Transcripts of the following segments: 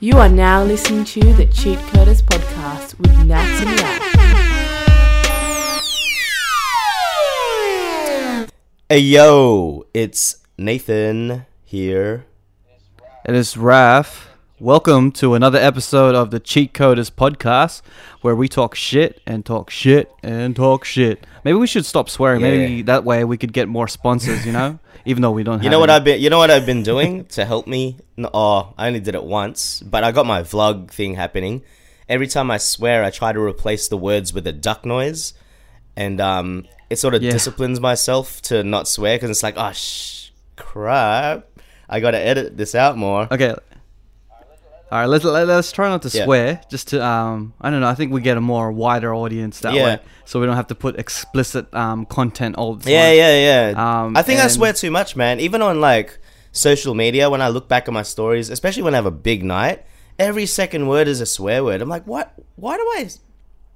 You are now listening to the Cheat Coders podcast with Nats and Yak. Hey yo, it's Nathan here. And It is Raf. Welcome to another episode of the Cheat Coders podcast, where we talk shit and talk shit and talk shit. Maybe we should stop swearing. Maybe that way we could get more sponsors. You know, even though we don't. You have know what any. I've been you know what I've been doing to help me? No, oh, I only did it once, but I got my vlog thing happening. Every time I swear, I try to replace the words with a duck noise, and um, it sort of Yeah. disciplines myself to not swear because it's like, oh sh- crap, I got to edit this out more. Okay. All right, let's let, let's try not to Yeah. swear. Just to um, I don't know. I think we get a more wider audience that Yeah. way, so we don't have to put explicit um content all the time. Yeah, yeah, yeah. Um, I think I swear too much, man. Even on like social media, when I look back at my stories, especially when I have a big night, every second word is a swear word. I'm like, what? Why do I?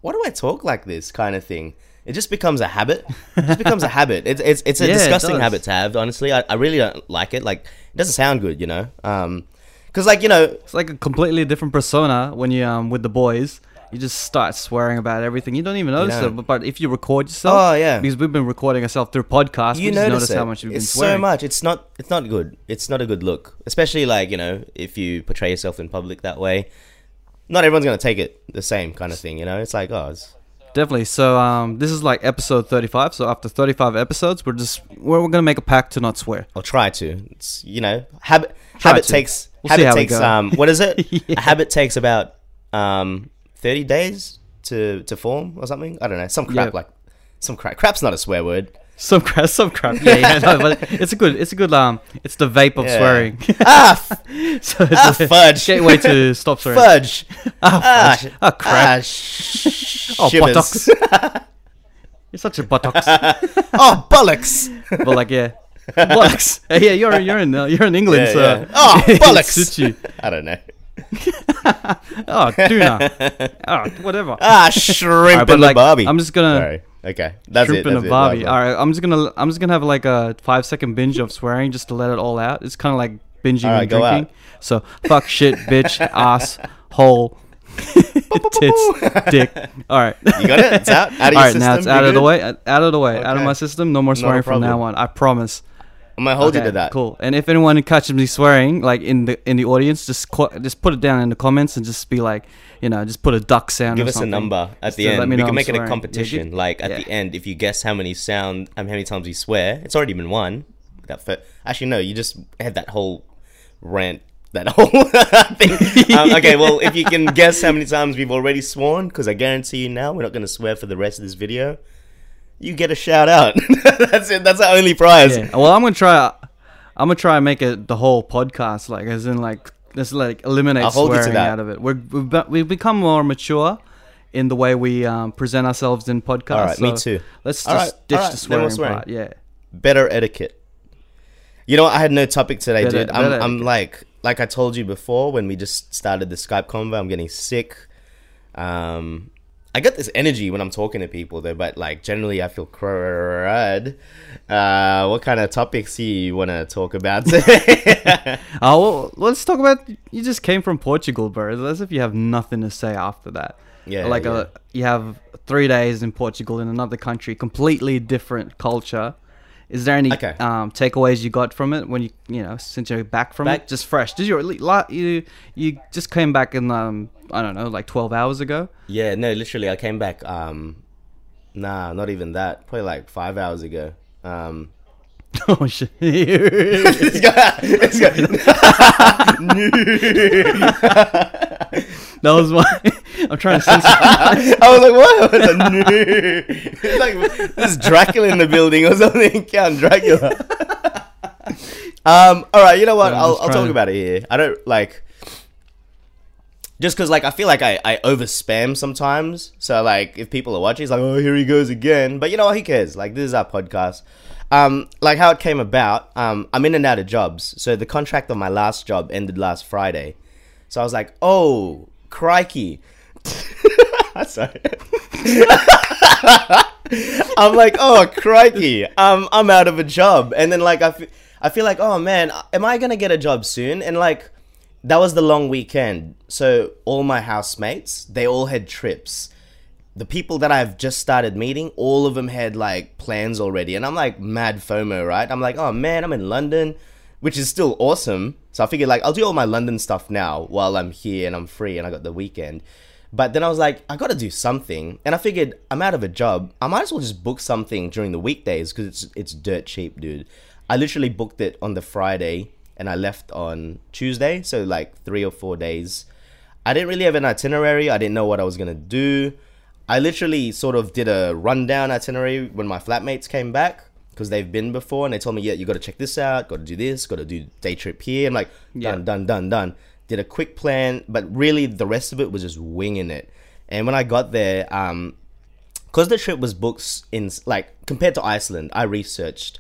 Why do I talk like this? Kind of thing. It just becomes a habit. It just becomes a habit. It's it's it's a Yeah, disgusting does. habit to have. Honestly, I, I really don't like it. Like it doesn't sound good, you know. Um, because like you know, It's like a completely different persona when you um with the boys. You just start swearing about everything. You don't even notice know. it. But, but if you record yourself, Oh, yeah. because we've been recording ourselves through podcasts, you we just notice, notice how much you've been it's swearing. so much. It's not. It's not good. It's not a good look, especially like you know if you portray yourself in public that way. Not everyone's gonna take it the same kind of thing. You know, it's like oh, it's, Definitely. So um, this is like episode thirty-five. So after thirty-five episodes, we're just we're, we're gonna make a pact to not swear. I'll try to. It's you know habit. Try habit to. takes. We'll see habit how we takes. go. Um, what is it? Yeah. A habit takes about um thirty days to to form or something. I don't know. Some crap Yeah. like some crap. Crap's not a swear word. Some crap, some crap. Yeah, yeah. No, but it's a good, it's a good um, it's the vape of Yeah. swearing. ah, f- so it's ah, a fudge. gateway to stop swearing. fudge. Ah, fudge. Ah, Ah, crap. Ah, sh- Oh, shivers. buttocks. You're such a buttocks. oh, bollocks. but like yeah, bollocks. Hey, yeah, you're you're in uh, you're in England, Yeah, so yeah. Oh, bollocks. I don't know. Oh, tuna. oh, whatever. Ah, shrimp in the like, barbie. I'm just gonna Sorry. Okay, that's shrimp it. in a that's it. barbie. Last All right, I'm just gonna I'm just gonna have like a five second binge of swearing just to let it all out. It's kind of like binging Alright, and go drinking. out. So fuck, shit, bitch, ass, hole, tits, dick. All right. You got it. It's out. Out of your All right, system. now it's out of the way. Out of the way. Out of my system. No more swearing from now on. I promise. I'm gonna hold you to that. Cool. And if anyone catches me swearing, like in the in the audience, just qu- just put it down in the comments and just be like, you know, just put a duck sound. Give us a number at Just the end. We can I'm make it a swearing. Yeah, competition. like at Yeah. the end, if you guess how many sound, um, how many times we swear, it's already been won. That fir- actually no, you just had that whole rant. That whole thing. Um, okay, well, if you can guess how many times we've already sworn, because I guarantee you now we're not going to swear for the rest of this video. You get a shout out. that's it. That's our only prize. Yeah. Well, I'm gonna try. I'm gonna try and make it the whole podcast, like as in like just like eliminate I'll hold you to swearing that. out of it. We're, we've we've become more mature in the way we um, present ourselves in podcasts. All right, me too. Let's just right, ditch right, the swearing, swearing. part. Yeah. better etiquette. You know. I had no topic today, Better- dude. I'm, I'm like, like I told you before when we just started the Skype convo. I'm getting sick. Um, I get this energy when I'm talking to people, though. But like, generally, I feel crud. Uh, what kind of topics do you want to talk about today? Oh, well, let's talk about. You just came from Portugal, bro. As if you have nothing to say after that. Yeah, Like yeah. A, you have three days in Portugal in another country, completely different culture. Is there any Okay. um, takeaways you got from it when you you know since you're back from Back- it, just fresh? Did you you you just came back in um I don't know like twelve hours ago? yeah, no, literally, I came back. Um, nah, not even that. Probably like five hours ago. Um, oh shit! Let's go. Let's go. that was my. I'm trying to sense. I was like, what? I was like, no. It's like there's Dracula in the building or something. Count Dracula. um. All right. You know what? Yeah, I'll, I'll talk to- about it here. I don't like. Just because, like, I feel like I, I over spam sometimes. So, like, if people are watching, it's like, oh, here he goes again. But you know what? Who cares? Like, this is our podcast. Um, like how it came about. Um, I'm in and out of jobs. So the contract of my last job ended last Friday. So I was like, oh, crikey. Sorry. I'm like, oh crikey, um, I'm out of a job, and then like I, f- I feel like, oh man, am I gonna get a job soon? And like, that was the long weekend. So all my housemates, they all had trips. The people that I've just started meeting, all of them had like plans already, and I'm like mad FOMO, right? I'm like, oh man, I'm in London, which is still awesome. So I figured like I'll do all my London stuff now while I'm here and I'm free and I got the weekend. But then I was like, I gotta do something, and I figured I'm out of a job. I might as well just book something during the weekdays because it's it's dirt cheap, dude. I literally booked it on the Friday and I left on Tuesday, so like three or four days. I didn't really have an itinerary. I didn't know what I was gonna do. I literally sort of did a rundown itinerary when my flatmates came back because they've been before and they told me, yeah, you got to check this out, got to do this, got to do day trip here. I'm like, Yeah. done, done, done, done. Did a quick plan, but really the rest of it was just winging it. And when I got there, um, because the trip was booked in like compared to Iceland, I researched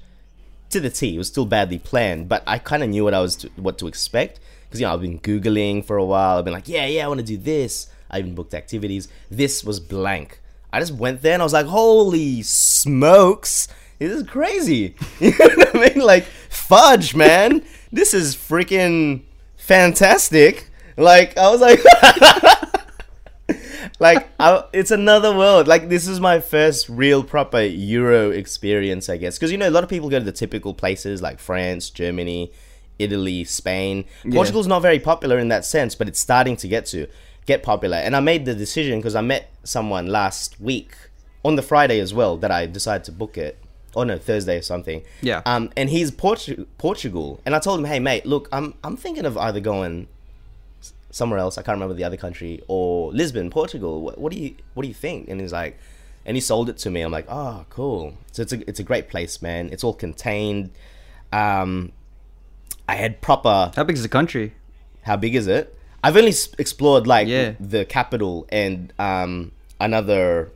to the T. It was still badly planned, but I kind of knew what I was to, what to expect because you know I've been googling for a while. I've been like, yeah, yeah, I want to do this. I even booked activities. This was blank. I just went there and I was like, holy smokes, this is crazy. You know what I mean? Like fudge, man. This is freaking fantastic. Like I was like. like I, it's another world. Like this is my first real proper euro experience i guess. Because you know a lot of people go to the typical places like france germany italy spain. Portugal's not very popular in that sense but it's starting to get to get popular. And i made the decision because i met someone last week on the friday as well that i decided to book it or no thursday or something Yeah. um and he's Portu- portugal and i told him hey mate look i'm i'm thinking of either going somewhere else. I can't remember the other country or Lisbon, Portugal. What, what do you what do you think? And he's like, and he sold it to me. I'm like, oh, cool. So it's a it's a great place, man. It's all contained. Um, I had proper. How big is the country? How big is it? I've only s- explored like Yeah. the capital and um another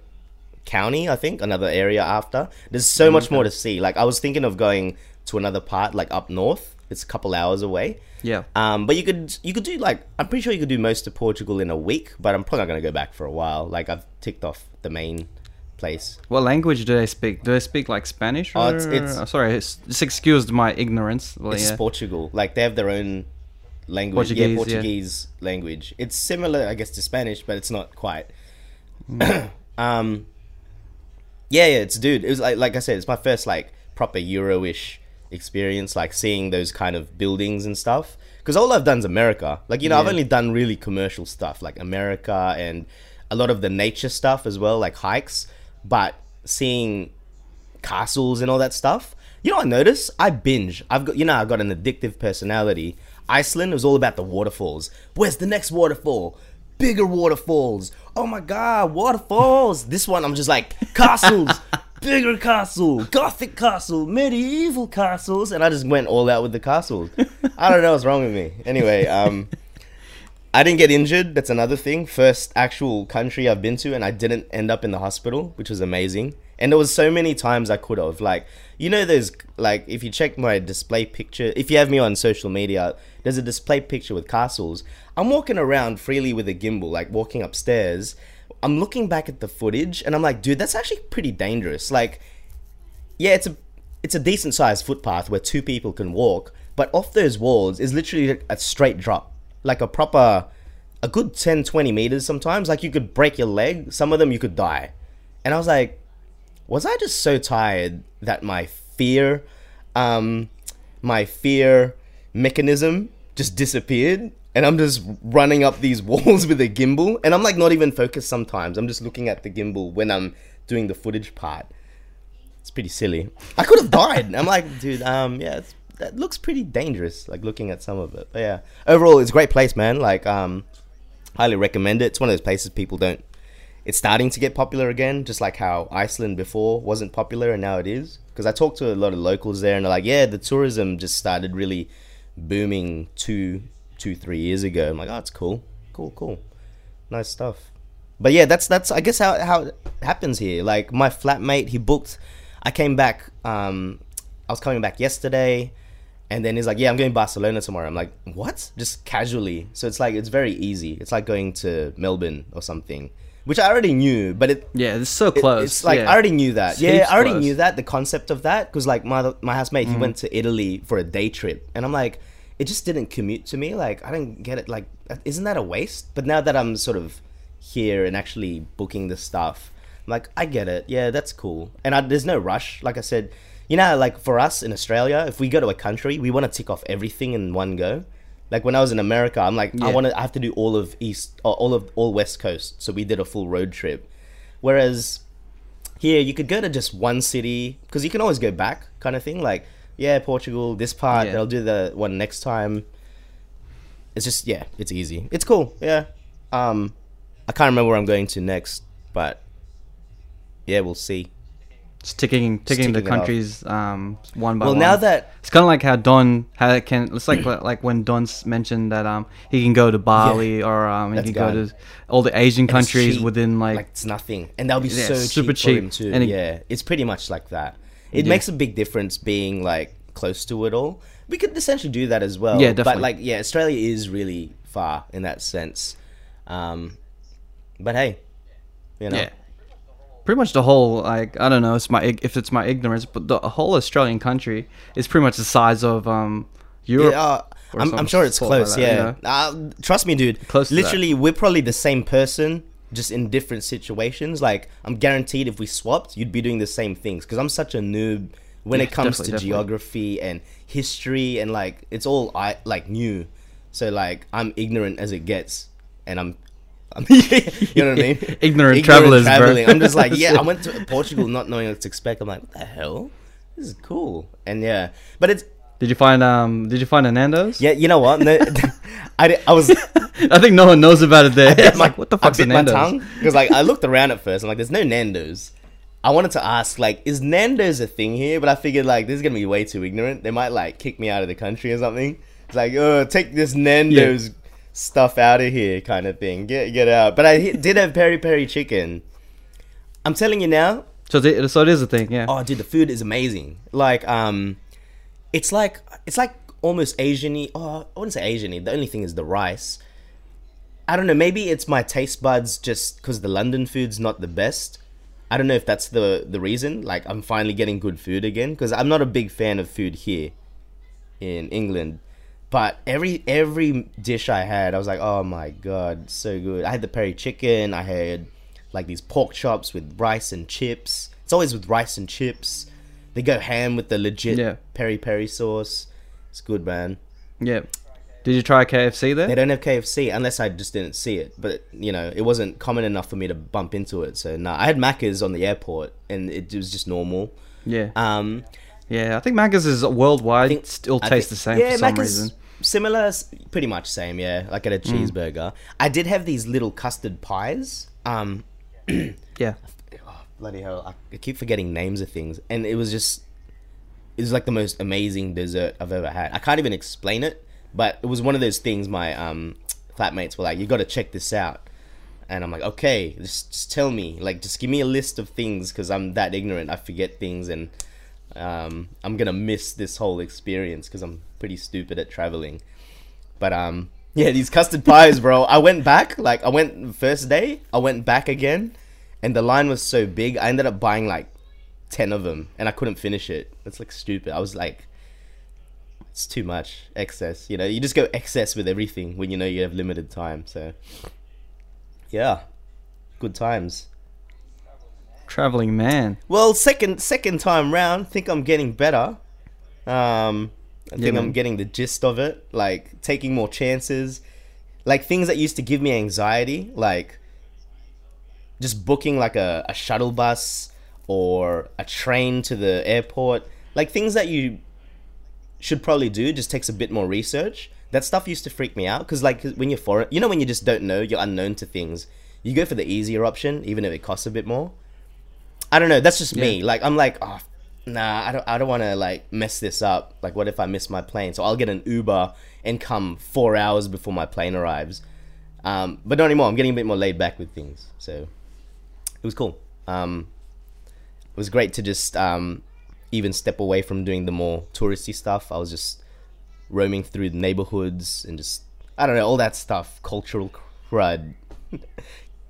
county. I think another area after. There's so much more to see. Like I was thinking of going to another part, like up north. It's a couple hours away. Yeah. Um, but you could you could do like I'm pretty sure you could do most of Portugal in a week, but I'm probably not gonna go back for a while. Like I've ticked off the main place. What language do they speak? Do they speak like Spanish? Or... Oh, it's- it's- oh, sorry, it's, just excused my ignorance. Well, It's yeah. Portugal. Like they have their own language. Portuguese, yeah, yeah. Portuguese language. It's similar, I guess, to Spanish, but it's not quite. um, yeah, yeah, it's dude. It was like like I said, it's my first like proper Euro-ish experience, like seeing those kind of buildings and stuff. Because all I've done is America. Like you know, I've only done really commercial stuff, like America and a lot of the nature stuff as well, like hikes. But seeing castles and all that stuff. You know, what I notice I binge. I've got, you know, I've got an addictive personality. Iceland was all about the waterfalls. Where's the next waterfall? Bigger waterfalls. Oh my god, waterfalls. this one, I'm just like castles, bigger castle, gothic castle, medieval castles, and I just went all out with the castles. I don't know what's wrong with me. Anyway, um. I didn't get injured. That's another thing. First actual country I've been to, and I didn't end up in the hospital, which was amazing. And there was so many times I could have. Like, you know, there's like if you check my display picture, if you have me on social media, there's a display picture with castles. I'm walking around freely with a gimbal, like walking upstairs. I'm looking back at the footage, and I'm like, dude, that's actually pretty dangerous. Like, yeah, it's a it's a decent sized footpath where two people can walk, but off those walls is literally a straight drop, like a proper, a good 10, 20 meters sometimes. Like you could break your leg. Some of them you could die. And I was like, was I just so tired that my fear, um, my fear mechanism just disappeared? And I'm just running up these walls with a gimbal, and I'm like not even focused sometimes. I'm just looking at the gimbal when I'm doing the footage part. It's pretty silly. I could have died. I'm like, dude, um, yeah, it's, that looks pretty dangerous. Like looking at some of it, but yeah. Overall, it's a great place, man. Like, um, highly recommend it. It's one of those places people don't. It's starting to get popular again, just like how Iceland before wasn't popular and now it is. Because I talked to a lot of locals there, and they're like, yeah, the tourism just started really booming two, two, three years ago. I'm like, oh, it's cool, cool, cool, nice stuff. But yeah, that's that's I guess how how it happens here. Like my flatmate, he booked. I came back. Um, I was coming back yesterday, and then he's like, "Yeah, I'm going to Barcelona tomorrow." I'm like, "What?" Just casually. So it's like it's very easy. It's like going to Melbourne or something, which I already knew. But it Yeah, it's so it- close. It's like yeah. I already knew that. It's yeah, I already close. knew that the concept of that because like my my housemate Mm. he went to Italy for a day trip, and I'm like, it just didn't commute to me. Like I didn't get it. Like isn't that a waste? But now that I'm sort of here and actually booking the stuff, I'm like I get it. Yeah, that's cool. And I, there's no rush. Like I said, you know, like for us in Australia, if we go to a country, we want to tick off everything in one go. Like when I was in America, I'm like I want to. I have to do all of East, or all of all West Coast. So we did a full road trip. Whereas here you could go to just one city because you can always go back kind of thing like yeah portugal this part Yeah. i'll do the one next time it's just yeah it's easy it's cool yeah um i can't remember where i'm going to next but yeah we'll see Just ticking, ticking the countries um, one by well one. now that It's kind of like how Don how it can. It's like like when Don's mentioned that um he can go to Bali or um he can go to all the Asian and countries within like, like it's nothing and that'll be Yeah, so super cheap, for him cheap. too And it- yeah it's pretty much like that it Yeah. makes a big difference being like close to it all we could essentially do that as well Yeah, definitely. but like yeah australia is really far in that sense um but hey you know yeah. Pretty much the whole like I don't know it's my if it's my ignorance, but the whole Australian country is pretty much the size of um Europe. Yeah, uh, I'm, I'm sure it's sort like close. that, you yeah, know? uh, trust me, dude. Close. Literally, we're probably the same person, just in different situations. Like, I'm guaranteed if we swapped, you'd be doing the same things. Because I'm such a noob when Yeah, it comes to definitely. geography and history, and like it's all I like new. So like, I'm ignorant as it gets, and I'm. I'm you know what I mean? Ignorant travelers, bro. I'm just like, yeah, I went to Portugal not knowing what to expect. I'm like, what the hell? This is cool. And yeah, but it's Did you find um Did you find a Nando's? yeah, you know what? No, I, I was I think no one knows about it there. It's my, like what the I fuck's a bit my Nando's? tongue because like I looked around at first. I'm like, there's no Nando's. I wanted to ask like, is Nando's a thing here? But I figured like this is gonna be way too ignorant. They might like kick me out of the country or something. It's like, oh, take this Nando's stuff out of here, kind of thing. Get get out. But I did have peri peri chicken. I'm telling you now, So it, so it is a thing, yeah. Oh, dude, the food is amazing. Like, um, it's like it's like almost Asian-y. Oh, I wouldn't say Asian-y. The only thing is the rice. I don't know. Maybe it's my taste buds just because the London food's not the best. I don't know if that's the the reason. Like, I'm finally getting good food again because I'm not a big fan of food here in England. But every every dish I had, I was like, oh my god, so good. I had the peri chicken. I had like these pork chops with rice and chips. It's always with rice and chips. They go ham with the legit Yeah. peri peri sauce. It's good, man. Yeah. Did you try KFC there? They don't have KFC unless I just didn't see it. But you know, it wasn't common enough for me to bump into it. So nah, I had Macca's on the airport, and it was just normal. yeah. Um, yeah, I think Macca's is worldwide think- still I tastes think- the same yeah, for some Macca's reason. Similar, pretty much same. Yeah, like at a Mm. cheeseburger. I did have these little custard pies. Um, Yeah. oh, bloody hell, I, I keep forgetting names of things, and it was just, it was like the most amazing dessert I've ever had. I can't even explain it, but it was one of those things. My um, flatmates were like, "You got to check this out." And I'm like, okay, just, just tell me, like, just give me a list of things because I'm that ignorant. I forget things and um, I'm gonna miss this whole experience because I'm pretty stupid at traveling. But um, yeah, these custard pies, bro. I went back, like, I went first day, I went back again, and the line was so big, I ended up buying like ten of them, and I couldn't finish it. That's like stupid. I was like, it's too much excess. You know, you just go excess with everything when you know you have limited time. So yeah, good times. Traveling man. Well, second second time round, think I'm getting better. Um, I Yeah, think I'm getting the gist of it. Like taking more chances, like things that used to give me anxiety, like just booking like a, a shuttle bus or a train to the airport. Like things that you should probably do just takes a bit more research. That stuff used to freak me out because, like, when you're foreign, you know, when you just don't know, you're unknown to things. You go for the easier option, even if it costs a bit more. I don't know. That's just me. Like, I'm like, oh, nah, I don't, I don't want to like mess this up. Like, what if I miss my plane? So I'll get an Uber and come four hours before my plane arrives. Um, but not anymore. I'm getting a bit more laid back with things. So it was cool. Um, it was great to just um, even step away from doing the more touristy stuff. I was just roaming through the neighborhoods and just I don't know all that stuff, cultural crud.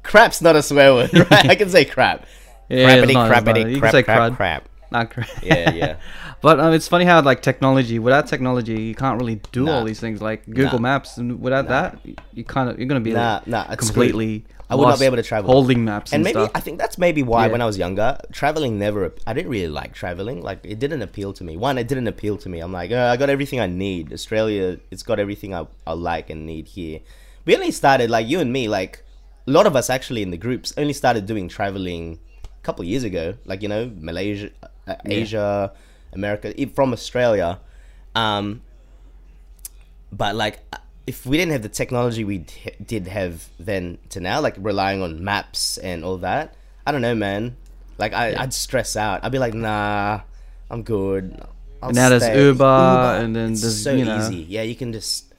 Crap's not a swear word, right? I can say crap. Yeah, crappity, not- crappity. You can say crap, crud. crap. Not great. Yeah, yeah. But um, it's funny how like technology, without technology, you can't really do Nah. all these things like Google Nah. Maps, and without Nah. that, you kind of you're gonna be Nah, like, nah, completely. I would not be able to travel. Holding maps and, and maybe stuff. I think that's maybe why Yeah. when I was younger, traveling never. I didn't really like traveling. Like it didn't appeal to me. One, it didn't appeal to me. I'm like, uh, I got everything I need. Australia, it's got everything I, I like and need here. We only started like you and me. Like a lot of us actually in the groups only started doing traveling couple of years ago. Like you know, Malaysia, uh, Asia, America, e- from Australia. Um, but like if we didn't have the technology we d- did have then to now like relying on maps and all that i don't know man. Like I, i'd stress out. I'd be like nah i'm good. I'll now there's stay." Uber, and then it's there's, so you know- easy. Yeah you can just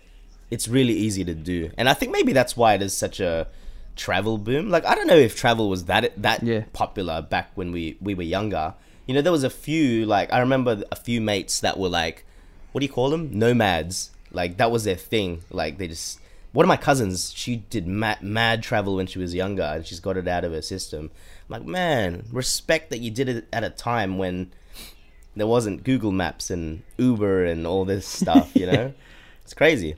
it's really easy to do. And i think maybe that's why it is such a travel boom. Like i don't know if travel was that that Yeah. popular back when we we were younger. You know there was a few like i remember a few mates that were like what do you call them? Nomads. Like that was their thing. Like they just one of my cousins she did mad, mad travel when she was younger and she's got it out of her system. I'm like man respect that you did it at a time when there wasn't google maps and uber and all this stuff you know? It's crazy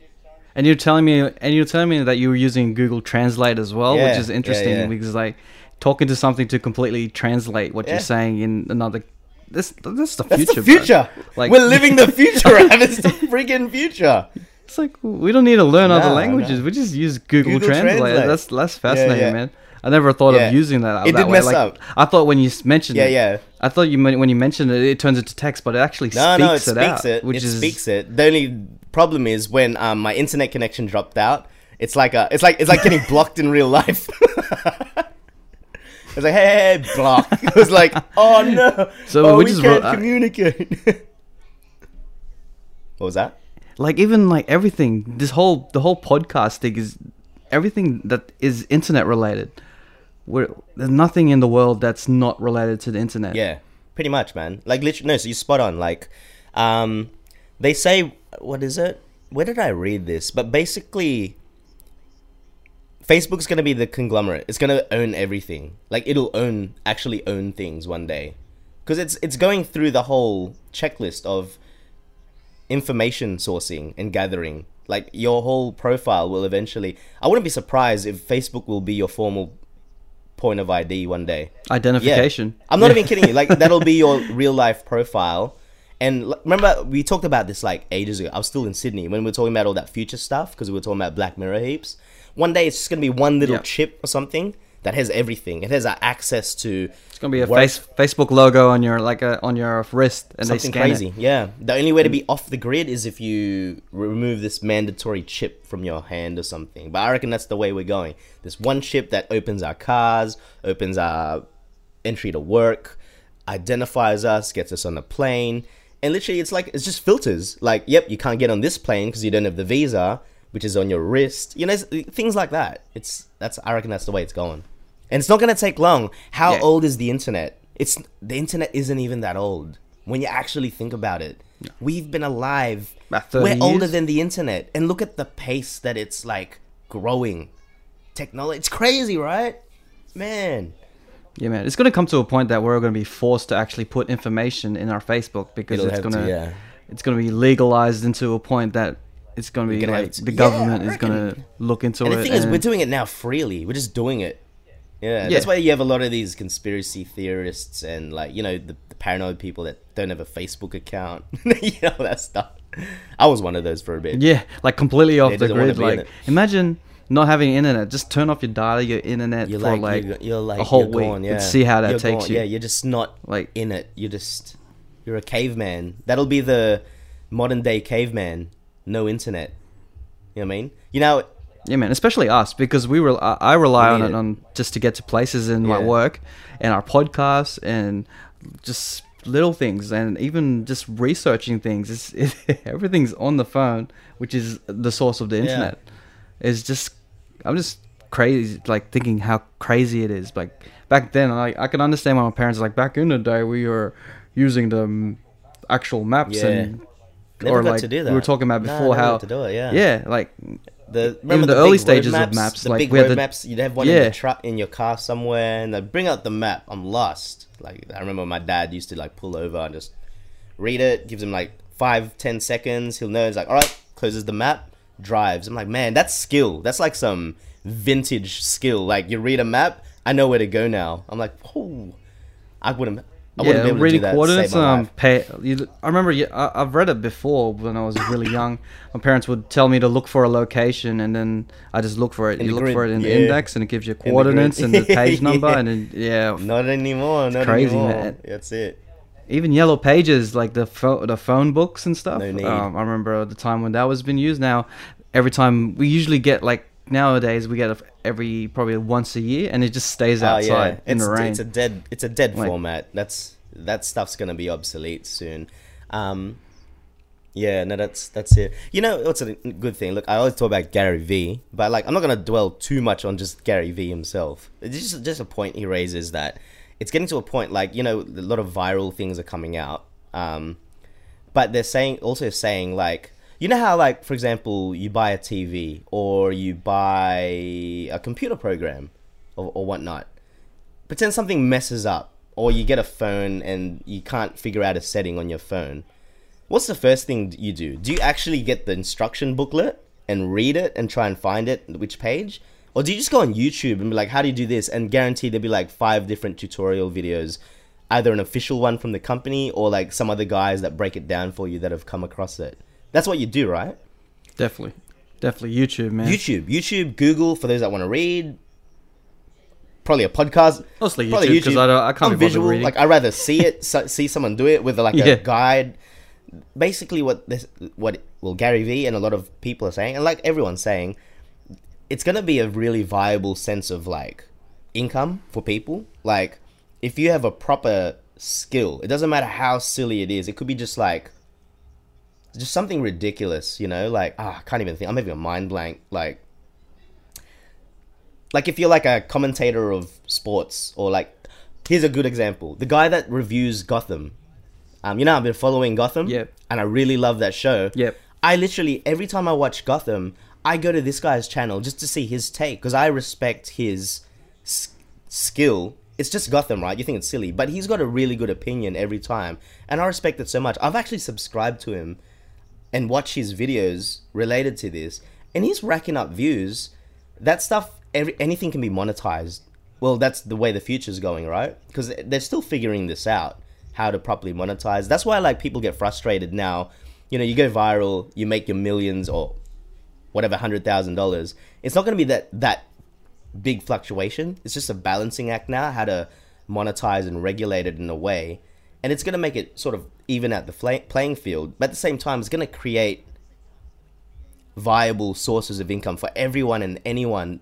And you're telling me, and you're telling me that you were using Google Translate as well, which is interesting yeah. because like talking to something to completely translate what Yeah. you're saying in another. This this is the that's future. the bro. future Like- we're living the future it's the freaking future It's like we don't need to learn other languages. no. We just use Google, Google Translate. Translate. That's that's fascinating, yeah. man. I never thought Yeah. of using that. It that did way. mess like, up. I thought when you mentioned yeah it, yeah I thought you when you mentioned it, it turns into text, but it actually No, speaks no, it it, speaks out, it. which it is speaks it. The only problem is when um, my internet connection dropped out. It's like a, it's like it's like getting blocked in real life. it's like hey, hey, hey, block. It was like oh no, So oh, we we, just can't wrote- communicate. what was that? like even like everything. This whole the whole podcast thing is everything that is internet related. We're, there's nothing in the world that's not related to the internet. Yeah, pretty much, man. Like literally, no. So you're spot on. Like, um, they say, what is it? Where did I read this? But basically, Facebook's gonna be the conglomerate. It's gonna own everything. Like it'll own, actually own things one day, because it's it's going through the whole checklist of information sourcing and gathering. Like your whole profile will eventually. I wouldn't be surprised if Facebook will be your formal point of ID one day. Identification. Yeah. I'm not even kidding you. Like that'll be your real life profile. And remember, we talked about this like ages ago. I was still in Sydney when we were talking about all that future stuff because we were talking about Black Mirror heaps. One day it's just gonna be one little Yeah. chip or something that has everything. It has uh, access to. It's gonna be a work- face Facebook logo on your like a on your wrist, and something they scan crazy. it. Yeah, the only way to be off the grid is if you remove this mandatory chip from your hand or something. But I reckon that's the way we're going. This one chip that opens our cars, opens our entry to work, identifies us, gets us on a plane, and literally it's like it's just filters. Like, yep, you can't get on this plane because you don't have the visa, which is on your wrist. You know, uh, things like that. It's that's I reckon that's the way it's going, and it's not gonna take long. How Yeah. old is the internet? It's the internet isn't even that old when you actually think about it. We've been alive. We're older than the internet, and look at the pace that it's like growing. Technology, it's crazy, right? Man, Yeah, man. It's gonna come to a point that we're gonna be forced to actually put information in our Facebook because It'll it's gonna yeah. it's gonna be legalized into a point that it's gonna be gonna like to- the government I is gonna look into and it. the thing is, we're doing it now freely. We're just doing it. Yeah, Yeah. that's why you have a lot of these conspiracy theorists and like you know the, the paranoid people that don't have a Facebook account. you know that stuff. I was one of those for a bit. Yeah, like completely off the grid. Like, imagine not having internet. Just turn off your data, your internet You're for like, like, you're, like a whole week gone, and yeah. see how that You're takes gone. you. Yeah, you're just not Like- in it. You're just you're a caveman. That'll be the modern day caveman. No internet. You know what I mean? You know, yeah, man. Especially us because we were. I, rely on it it. on just to get to places in my work and our podcasts and just little things and even just researching things. It's it, everything's on the phone, which is the source of the internet. It's just I'm just crazy, like thinking how crazy it is. Like back then, I I can understand why my parents are like back in the day we were using the um, actual maps Yeah. and Never or like to do we were talking about before how to do it, yeah. yeah like The remember the big early stages of maps, the like, big road the- maps. You'd have one in Yeah. the truck in your car somewhere, and they bring out the map. I'm lost. Like I remember my dad used to like pull over and just read it. Gives him like five, ten seconds. He'll know. He's like, all right, closes the map, drives. I'm like, man, that's skill. That's like some vintage skill. Like you read a map, I know where to go now. I'm like, oh, I wouldn't. I wouldn't be yeah, able to reading do that. to coordinates. Um, pay. You, I remember. Yeah, I, I've read it before when I was really young. My parents would tell me to look for a location, and then I just look for it. In you look grid, for it in the index, and it gives you coordinates and the page number, Yeah. and then yeah, Not anymore. Not crazy, anymore. man. That's it. Even yellow pages like the pho- the phone books and stuff. No need. Um, I remember the time when that was being used. Now, every time we usually get like nowadays we get every probably once a year, and it just stays outside in Oh, it's, the rain. It's a dead. It's a dead Like- format. That's that stuff's gonna be obsolete soon. Um, yeah, no, that's that's it. You know, what's a good thing? Look, I always talk about Gary V, but like, I'm not gonna dwell too much on just Gary V himself. It's just just a point he raises that it's getting to a point like you know, a lot of viral things are coming out. Um, but they're saying also saying like you know how like for example you buy a TV or you buy a computer program or, or whatnot. Pretend something messes up or you get a phone and you can't figure out a setting on your phone. What's the first thing you do? Do you actually get the instruction booklet and read it and try and find it which page? Or do you just go on YouTube and be like, how do you do this? And guarantee there'll be like five different tutorial videos, either an official one from the company or like some other guys that break it down for you that have come across it. That's what you do, right? definitely, definitely YouTube, man. YouTube, YouTube, Google for those that want to read. Probably a podcast. Mostly Probably YouTube because I don't. I can't I'm visual. reading. Like I rather see it, so, see someone do it with like Yeah. a guide. Basically, what this, what well Gary Vee and a lot of people are saying, and like everyone's saying, it's gonna be a really viable sense of like income for people. Like if you have a proper skill, it doesn't matter how silly it is. It could be just like just something ridiculous, you know, like ah, I can't even think. I'm having a mind blank. Like, like if you're like a commentator of sports, or like, here's a good example: the guy that reviews Gotham. Um, you know, I've been following Gotham, Yep. and I really love that show. Yep. I literally every time I watch Gotham, I go to this guy's channel just to see his take because I respect his s- skill. It's just Gotham, right? You think it's silly, but he's got a really good opinion every time, and I respect it so much. I've actually subscribed to him and watch his videos related to this, and he's racking up views. That stuff, every, anything can be monetized. Well, that's the way the future's going, right? Because they're still figuring this out, how to properly monetize. That's why like people get frustrated now. You know, you go viral, you make your millions or whatever hundred thousand dollars. It's not going to be that that big fluctuation. It's just a balancing act now, how to monetize and regulate it in a way, and it's going to make it sort of even at the fla- playing field. But at the same time, it's going to create viable sources of income for everyone and anyone,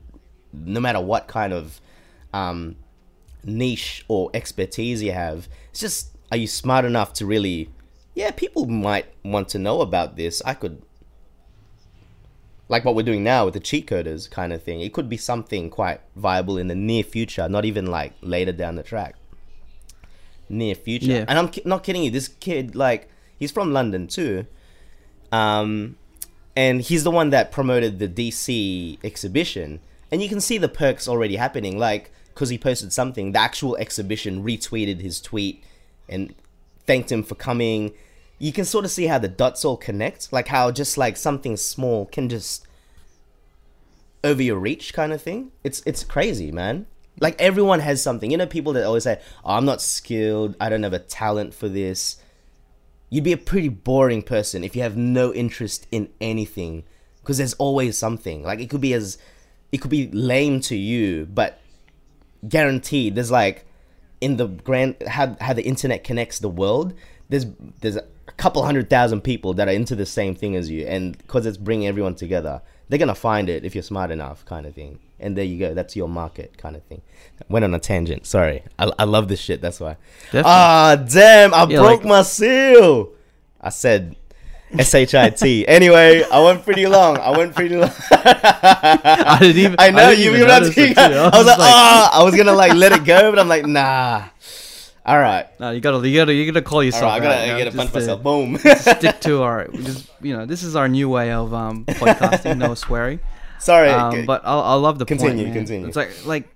no matter what kind of um, niche or expertise you have. It's just, are you smart enough to really? Yeah, people might want to know about this. I could like what we're doing now with the cheat coders kind of thing. It could be something quite viable in the near future, not even like later down the track. Near future, Yeah. and I'm ki- not kidding you. This kid, like, he's from London too, um, and he's the one that promoted the DC exhibition, and you can see the perks already happening. Like, because he posted something, the actual exhibition retweeted his tweet and thanked him for coming. You can sort of see how the dots all connect, like how just like something small can just over your reach kind of thing. It's it's crazy, man. Like everyone has something. You know, people that always say, oh, "I'm not skilled. I don't have a talent for this." You'd be a pretty boring person if you have no interest in anything, because there's always something. Like it could be as, it could be lame to you, but guaranteed there's like in the grand how how the internet connects the world there's there's a couple hundred thousand people that are into the same thing as you and because it's bringing everyone together they're gonna find it if you're smart enough kind of thing and there you go that's your market kind of thing went on a tangent sorry i, I love this shit that's why ah damn i Yeah, broke like- my seal i said s-h-i-t anyway i went pretty long i went pretty long I didn't even. I know didn't you were notice to. it. I was like, ah, I was gonna like let it go, but I'm like, nah. All right, No, you gotta, you gotta, you gotta call yourself. right. I gotta, out, you I know, gotta just punch myself. Boom. Stick to our, just you know, this is our new way of um podcasting. no swearing. Sorry, Um, okay. but I, I love the Continue, point. man. continue. It's like like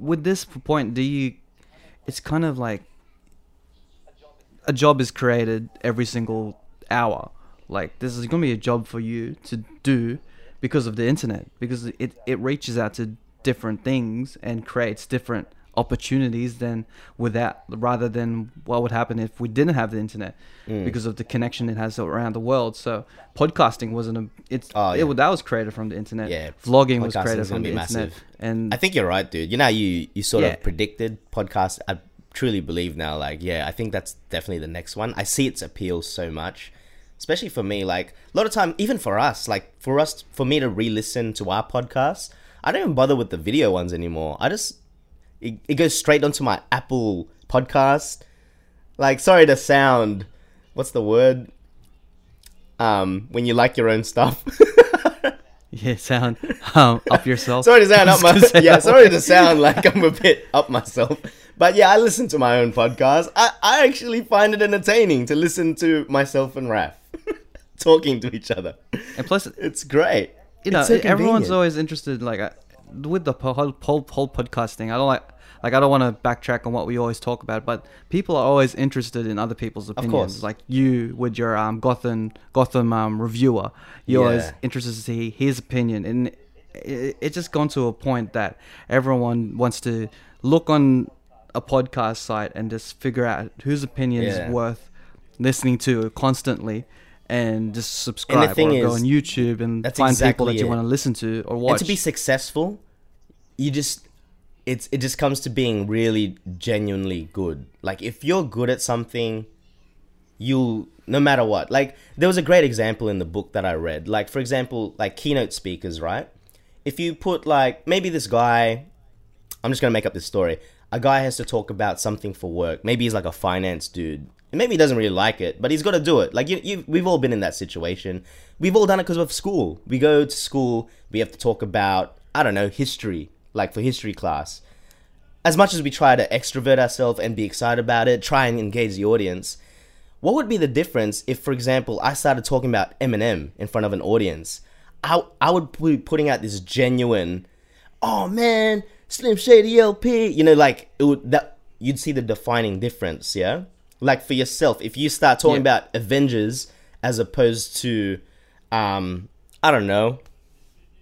with this point, do you? It's kind of like a job is created every single hour. Like this is gonna be a job for you to do because of the internet because it it reaches out to different things and creates different opportunities than without rather than what would happen if we didn't have the internet Mm. because of the connection it has around the world so podcasting wasn't a it's Oh, yeah. it, that was created from the internet Yeah, vlogging was created from the be internet massive. and I think you're right, dude. You know, you you sort Yeah. of predicted podcast. I truly believe now. Like, yeah, I think that's definitely the next one. I see its appeal so much, especially for me. Like a lot of time, even for us, like for us, for me to re-listen to our podcasts, I don't even bother with the video ones anymore. I just it, it goes straight onto my Apple podcast. Like, sorry to sound, what's the word? Um, when you like your own stuff. yeah sound um, up yourself sorry to sound up my I was gonna say yeah sorry to sound like i'm a bit up myself but yeah i listen to my own podcast i, I actually find it entertaining to listen to myself and raf talking to each other and plus it's great you know so everyone's always interested like with the whole, whole, whole podcast thing i don't like like i don't want to backtrack on what we always talk about but people are always interested in other people's opinions Of course. like you with your um gotham gotham um reviewer you're always interested to see his opinion and it, it's just gone to a point that everyone wants to look on a podcast site and just figure out whose opinion Yeah. is worth listening to constantly and just subscribe thing or go on YouTube and that's find people exactly that you it. want to listen to or watch. and to be successful you just it's it just comes to being really genuinely good. Like if you're good at something you'll no matter what. Like there was a great example in the book that i read. Like for example like keynote speakers right? If you put like maybe this guy i'm just gonna make up this story. A guy has to talk about something for work. Maybe he's like a finance dude and maybe he doesn't really like it but he's got to do it like you, you we've all been in that situation we've all done it because of school we go to school we have to talk about i don't know history like for history class as much as we try to extrovert ourselves and be excited about it try and engage the audience what would be the difference if, for example, I started talking about Eminem in front of an audience? I, I would be putting out this genuine, oh man, Slim Shady LP. You know, like it would that you'd see the defining difference. Yeah, like for yourself, if you start talking Yeah. about Avengers as opposed to, um, I don't know,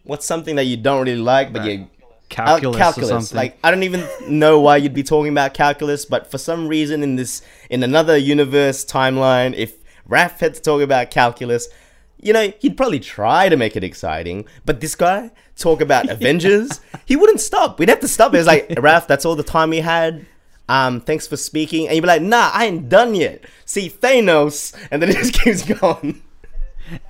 what's something that you don't really like, but you uh, calculus, or something. Like I don't even know why you'd be talking about calculus, but for some reason in this in another universe timeline, if Raph had to talk about calculus, you know, he'd probably try to make it exciting. But this guy talk about Avengers, he wouldn't stop. We'd have to stop. It was like Raph, that's all the time we had. Um, thanks for speaking. And you'd be like, nah, I ain't done yet. See Thanos, and then it just keeps going.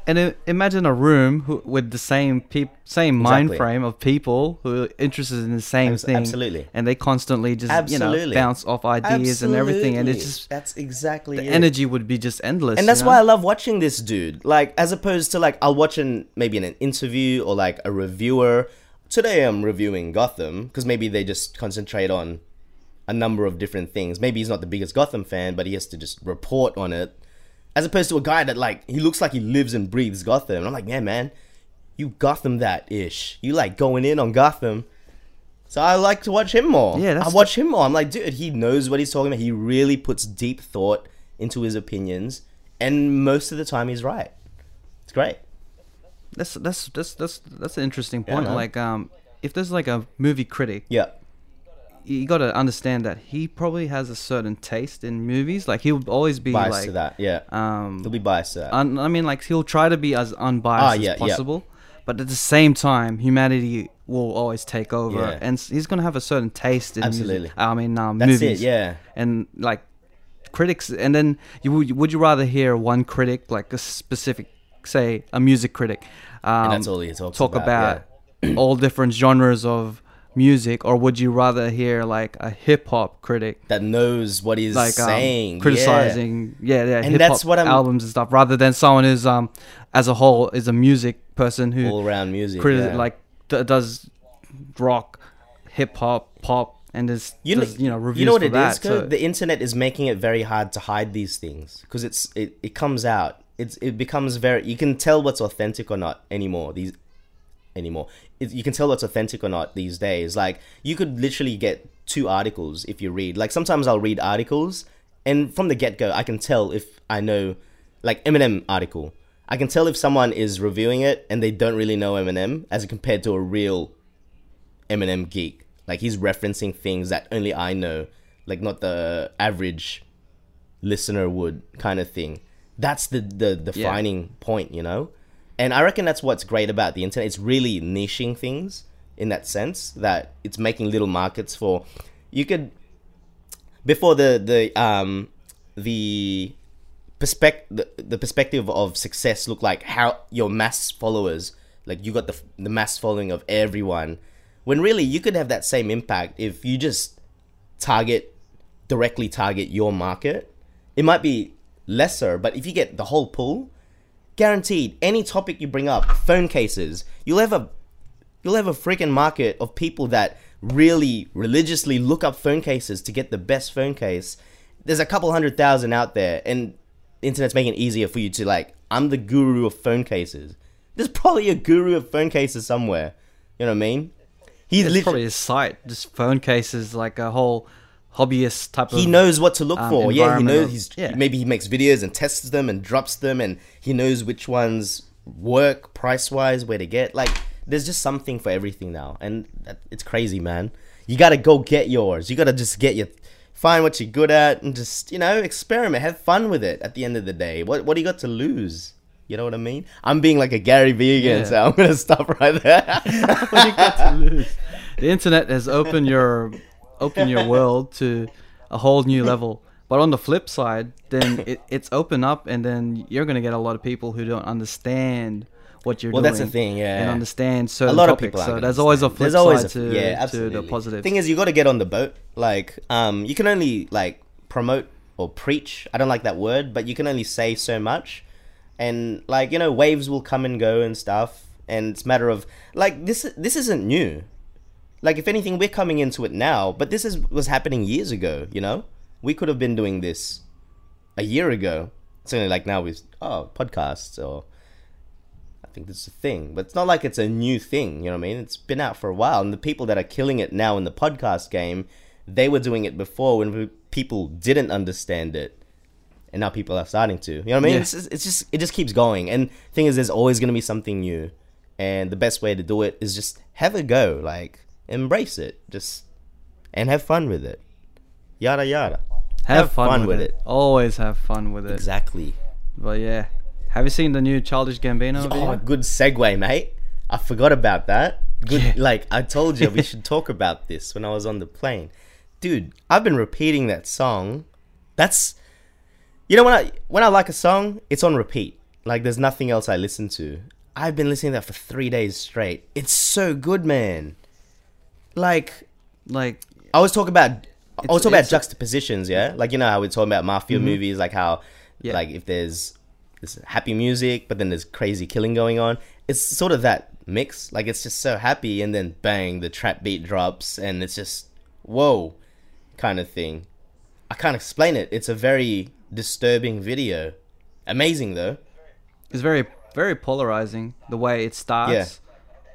and imagine a room who, with the same peop, same mind frame of people who are interested in the same thing. absolutely. And they constantly just you know bounce off ideas and everything, and it's just that's exactly the it. energy would be just endless. and you that's know? why I love watching this dude. Like, as opposed to like, I'll watch an maybe in an interview or like a reviewer. Today I'm reviewing Gotham because maybe they just concentrate on a number of different things. Maybe he's not the biggest Gotham fan, but he has to just report on it. As opposed to a guy that like he looks like he lives and breathes Gotham. And I'm like, yeah, man, you Gotham that ish. You like going in on Gotham. So I like to watch him more. Yeah, that's I watch him more. I'm like, dude, he knows what he's talking about. He really puts deep thought into his opinions, and most of the time he's right. It's great. That's that's that's that's that's an interesting point. man. like um, if there's like a movie critic, Yeah, you got to understand that he probably has a certain taste in movies. Like he'll always be biased like to that. Yeah, um he'll be biased to that. un- I mean, like he'll try to be as unbiased Ah, yeah, as yeah. possible, but at the same time, humanity will always take over, Yeah. and he's gonna have a certain taste in Absolutely. music. I mean, um, That's movies. it. Yeah. and like critics, and then you would would you rather hear one critic, like a specific, say, a music critic, um, And that's all he talks talk about, about all different genres of music, or would you rather hear like a hip hop critic? That knows what he's like um, saying, criticizing yeah yeah, yeah And that's what I'm- albums and stuff rather than someone who's um as a whole is a music person who all around music. criti- yeah. like d- does rock hip hop pop and is you know, does, you know reviews you know what for it that is, so The internet is making it very hard to hide these things because it's it, it comes out. It's it becomes very. You can tell what's authentic or not anymore. These anymore. It, you can tell what's authentic or not these days. Like you could literally get two articles if you read. Like sometimes I'll read articles, and from the get go, I can tell if I know, like Eminem article. I can tell if someone is reviewing it and they don't really know Eminem as compared to a real Eminem geek. Like he's referencing things that only I know, like not the average listener would kind of thing. That's the the defining point, you know. And I reckon that's what's great about the internet. It's really niching things in that sense that it's making little markets for. You could before the the um the perspective the, the perspective of success look like how your mass followers like you got the the mass following of everyone when really you could have that same impact if you just target directly target your market it might be lesser but if you get the whole pool guaranteed any topic you bring up phone cases you'll have a you'll have a freaking market of people that really religiously look up phone cases to get the best phone case. There's a couple hundred thousand out there and the internet's making it easier for you to like i'm the guru of phone cases. There's probably a guru of phone cases somewhere. You know what i mean? He's lit- probably his site, just phone cases, like a whole hobbyist type of. he knows what to look um, for. Yeah, he knows. of- He's yeah. maybe he makes videos and tests them and drops them, and he knows which ones work price wise, where to get. Like, there's just something for everything now, and that, it's crazy, man. You gotta go get yours. You gotta just get your, find what you're good at, and just you know experiment, have fun with it. At the end of the day, what what do you got to lose? You know what I mean? I'm being like a Gary Vegan, Yeah. so I'm gonna stop right there. what do you got to lose? The internet has opened your opened your world to a whole new level. But on the flip side, then it, it's open up, and then you're gonna get a lot of people who don't understand what you're Well, doing. that's the thing, yeah. and understand So a lot of people So there's always a flip There's always side a- to, yeah, to absolutely. the positive. Thing is, you got to get on the boat. Like, um, you can only like promote or preach. I don't like that word, but you can only say so much. And like you know, waves will come and go and stuff. And it's a matter of like this. This isn't new. Like if anything, we're coming into it now, but this is was happening years ago. You know, we could have been doing this a year ago. It's only like now with oh podcasts or I think this is a thing, but it's not like it's a new thing. You know what I mean? It's been out for a while, and the people that are killing it now in the podcast game, they were doing it before when people didn't understand it, and now people are starting to. You know what I mean? Yeah. It's, just, it's just it just keeps going, and thing is, there's always going to be something new, and the best way to do it is just have a go, like embrace it, just and have fun with it. Yada yada. have, fun, with, it. Always have fun with it. Exactly. But yeah, have you seen the new Childish Gambino video? Oh, good segue, mate. I forgot about that. Good, Yeah. like I told you, we should talk about this when I was on the plane, dude. I've been repeating that song. That's, you know, when I when I like a song, it's on repeat. Like there's nothing else I listen to. I've been listening to that for three days straight. It's so good, man. Like Like I was talking about. I was talking about juxtapositions, yeah. Like you know how we're talking about mafia mm-hmm. movies, like how, Yeah. like if there's this happy music, but then there's crazy killing going on. It's sort of that mix. Like it's just so happy, and then bang, the trap beat drops, and it's just whoa, kind of thing. I can't explain it. It's a very disturbing video. Amazing though. it's very very polarizing the way it starts. Yeah.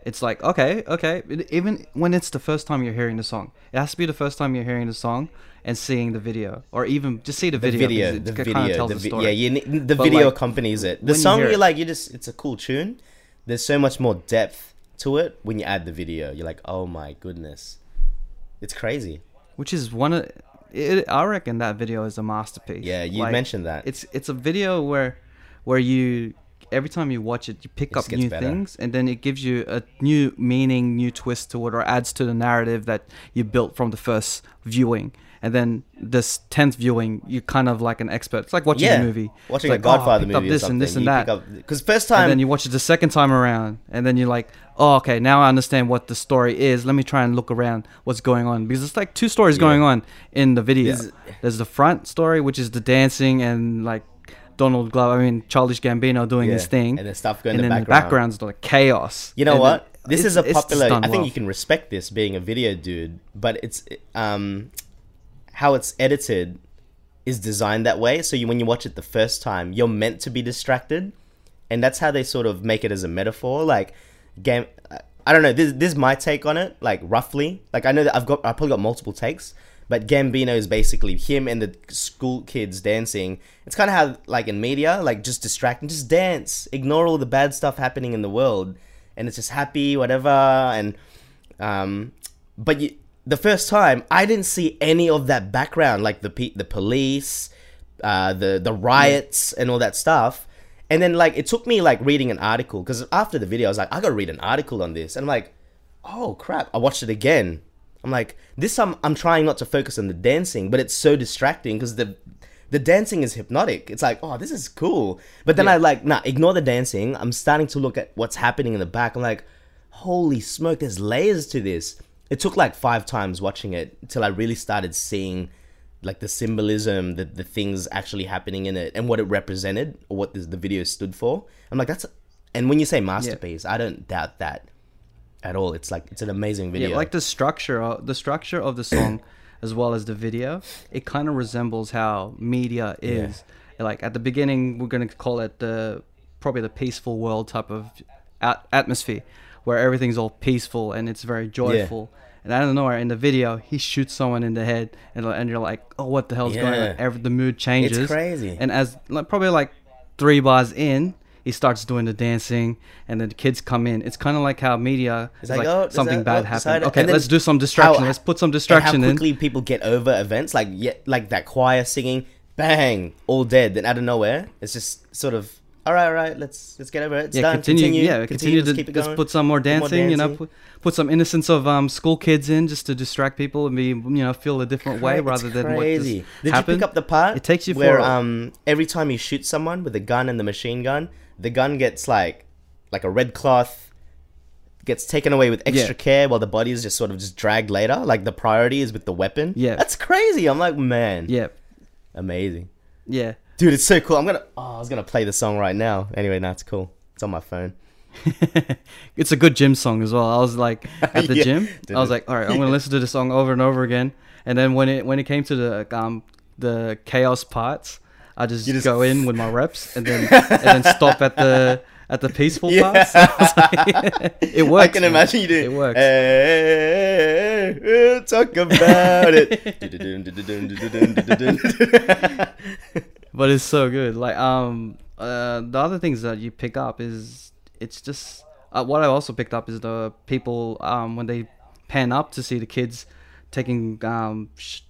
It's like okay, okay. Even when it's the first time you're hearing the song, it has to be the first time you're hearing the song and seeing the video, or even just see the The video. video, the it kinda video, tells the the vi- story. yeah, you, the But, video like, accompanies it. The when you song, you're like, you just, it's a cool tune. There's so much more depth to it when you add the video. You're like, oh my goodness, it's crazy. which is one of it, I reckon that video is a masterpiece. Yeah, you Like, mentioned that. It's it's a video where where you every time you watch it you pick It up new better. things and then it gives you a new meaning, new twist to it or adds to the narrative that you built from the first viewing. And then this tenth viewing, you're kind of like an expert. It's like watching yeah, a movie. watching It's a like, oh, Godfather up movie this or something. and this and that. because first time, and then you watch it the second time around, and then you're like, "Oh, okay, now I understand what the story is. Let me try and look around what's going on because it's like two stories Yeah. going on in the video. There's the front story, which is the dancing and like Donald Glover, I mean Childish Gambino doing yeah, his thing, and then stuff going and in then the the background. background's like chaos. You know And what? then This is a popular. I think well. you can respect this being a video dude, but it's um how it's edited is designed that way. So you, when you watch it the first time, you're meant to be distracted, and that's how they sort of make it as a metaphor. Like, Gam- uh, I don't know. This this is my take on it, like roughly. Like I know that I've got I probably got multiple takes, but Gambino is basically him and the school kids dancing. It's kind of how like in media, like just distracting, just dance, ignore all the bad stuff happening in the world, and it's just happy, whatever. And um, but you, the first time I didn't see any of that background, like the the police, uh, the the riots and all that stuff. And then like it took me like reading an article because after the video I was like I gotta read an article on this and I'm like, oh crap! I watched it again. I'm like this time I'm trying not to focus on the dancing, but it's so distracting because the the dancing is hypnotic. It's like oh this is cool, but then Yeah. I like nah ignore the dancing. I'm starting to look at what's happening in the back. I'm like, holy smoke! There's layers to this. It took like five times watching it till I really started seeing like the symbolism, the the things actually happening in it, and what it represented, or what this, the video stood for. I'm like, that's. And when you say masterpiece, I don't doubt that at all. It's like it's an amazing video. Yeah, like the structure, of, the structure of the song, as well as the video, it kind of resembles how media is. Like at the beginning, we're gonna call it the probably the peaceful world type of at- atmosphere, where everything's all peaceful and it's very joyful. And out of nowhere, in the video, he shoots someone in the head, and, and you're like, "Oh, what the hell's going on?" Yeah. Every, the mood changes. It's crazy. And as like, probably like three bars in, he starts doing the dancing, and then the kids come in. It's kind of like how media is like, like, oh, something that- bad oh, happened. Okay, let's do some distraction. how- let's put some distraction how in. people get over events, like yeah, like that choir singing, bang, all dead. Then out of nowhere, it's just sort of all right, all right. Let's let's get over it. It's yeah, done. continue, Continue, Yeah, continue, let's to keep it just going. put some more Put more dancing. You know, put, put some innocence of um, school kids in just to distract people and be you know feel a different way rather than what crazy. just Did happened. you pick up the part? It takes you where for um every time you shoot someone with a gun and the machine gun, the gun gets like like a red cloth gets taken away with extra Yeah. care while the body is just sort of just dragged later. Like the priority is with the weapon. Yeah. that's crazy. I'm like, man, Yeah, amazing, yeah. dude. It's so cool. I'm gonna. Oh, I was gonna play the song right now. Anyway, no, it's cool. It's on my phone. it's a good gym song as well. I was like at the Yeah. gym, Did I was like, all right, I'm gonna listen to the song over and over again. And then when it when it came to the um the chaos parts, I just, just- go in with my reps and then and then stop at the at the peaceful Yeah. like, it works. I can man. imagine you do. It works. Hey, we'll talk about it. but it's so good. Like um, uh, the other things that you pick up is it's just uh, what I also picked up is the people um when they pan up to see the kids taking um sh-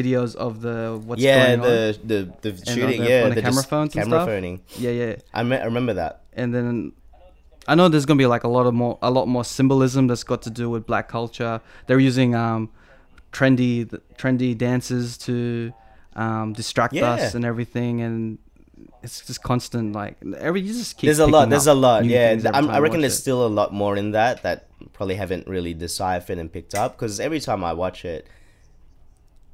videos of the what's yeah, going on. the the the on shooting. the- yeah, on the camera phones and camera stuff? phoning. Yeah, yeah. I, me- I remember that. And then I know there's gonna be like a lot of more a lot more symbolism that's got to do with black culture. They're using um trendy trendy dances to um distract Yeah. us and everything and it's just constant like every you just keep There's a lot. There's a lot. Yeah, I'm, I reckon there's it. still a lot more in that that probably haven't really deciphered and picked up. Because every time I watch it,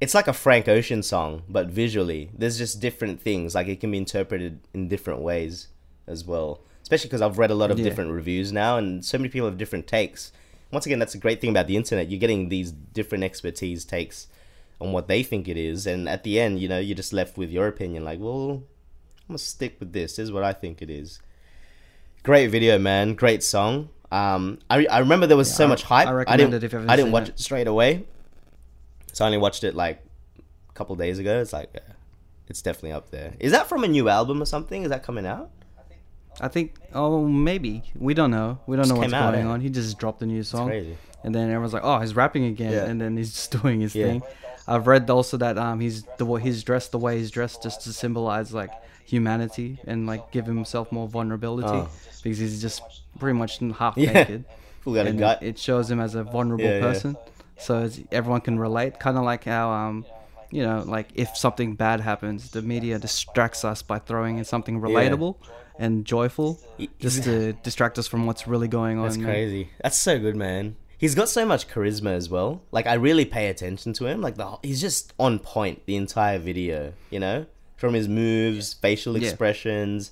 it's like a Frank Ocean song, but visually, there's just different things. Like it can be interpreted in different ways as well. Especially because I've read a lot of Yeah. different reviews now, and so many people have different takes. Once again, that's a great thing about the internet. You're getting these different expertise takes on what they think it is, and at the end, you know, you're just left with your opinion. Like, well, I'm gonna stick with this. This is what I think it is. Great video, man. Great song. Um, I, I remember there was Yeah, so I- much hype. I I, didn't. it if you I didn't watch it. it straight away. So I only watched it like a couple days ago. It's like, yeah, it's definitely up there. Is that from a new album or something? Is that coming out? I think oh maybe we don't know we don't Just know what's out, going eh? on. He just dropped a new song. crazy. and then everyone's like, "Oh, he's rapping again," Yeah. and then he's just doing his Yeah. thing. I've read also that um he's the way he's dressed the way he's dressed just to symbolize like humanity and like give himself more vulnerability Oh. because he's just pretty much half Yeah. naked. Who got a gut? It shows him as a vulnerable Yeah, yeah. So everyone can relate. Kind of like how um you know like if something bad happens, the media distracts us by throwing in something relatable and joyful just to distract us from what's really going on. That's man. crazy. That's so good, man. He's got so much charisma as well. Like I really pay attention to him. Like the he's just on point the entire video. You know, from his moves, facial Yeah. expressions.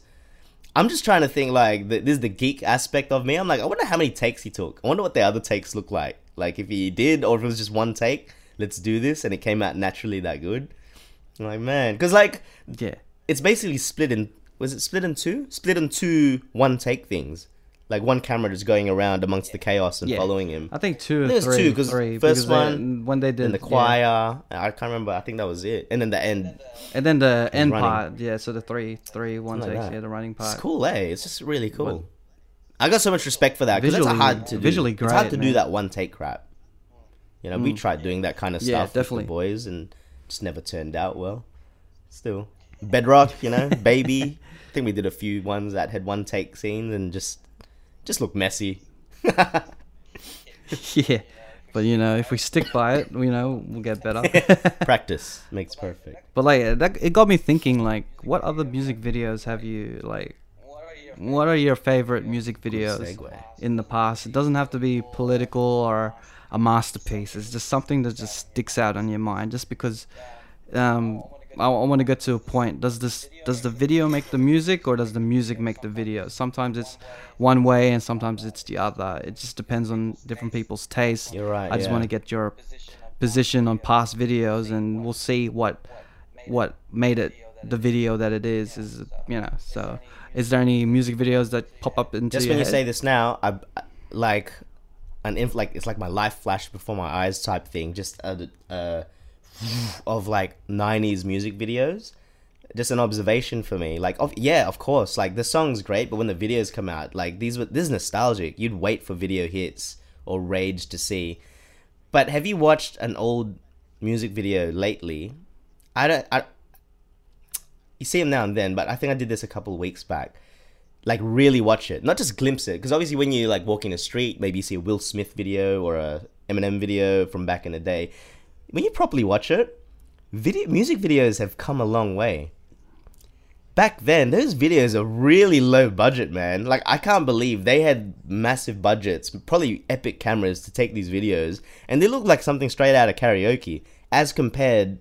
I'm just trying to think like the, this is the geek aspect of me. I'm like, I wonder how many takes he took. I wonder what the other takes look like. Like if he did, or if it was just one take. Let's do this, and it came out naturally that good. I'm like man, because like Yeah. it's basically split in was it split in two split in two one take things Like one camera just going around amongst the chaos and Yeah. following him. I think two. I think it was three, two, 'cause three, first because they- one, when they did the yeah. choir, I can't remember. I think that was it. And then the end. and then the end running. part. Yeah, so the three, three, one Something takes. Yeah, the running part. It's cool, eh? It's just really cool. I got so much respect for that because that's hard to do. visually great. It's hard to do that one take crap. You know, we tried doing that kind of Mm. Yeah, stuff definitely. with the boys, and just never turned out well. Still, Bedrock, you know, Baby. I think we did a few ones that had one take scenes and just just looked messy. yeah, but you know, if we stick by it, you know, we'll get better. Practice makes perfect. but like that, it got me thinking. Like, what other music videos have you like? What are your favorite music videos in the past? It doesn't have to be political or a masterpiece. It's just something that just sticks out on your mind, just because. Um, I, I want to get to a point. Does this does the video make the music, or does the music make the video? Sometimes it's one way, and sometimes it's the other. It just depends on different people's taste. You're right, I just yeah. want to get your position on past videos, and we'll see what what made it the video that it is. Is you know. So, is there any music videos that pop up into Just when you head? say this now, I I- like an inf- like it's like my life flashed before my eyes type thing. Just uh, a, a uh, of like '90s music videos. Just an observation for me. Like, of, yeah, of course. Like the song's great, but when the videos come out, like these were this is nostalgic. You'd wait for video hits or rage to see. But have you watched an old music video lately? I don't. I, you see them now and then, but I think I did this a couple weeks back like really watch it, not just glimpse it. Because obviously, when you like walk in the street, maybe you see a Will Smith video or a Eminem video from back in the day. When you properly watch it, video music videos have come a long way. Back then, those videos are really low budget, man. Like I can't believe they had massive budgets, probably epic cameras to take these videos, and they look like something straight out of karaoke, as compared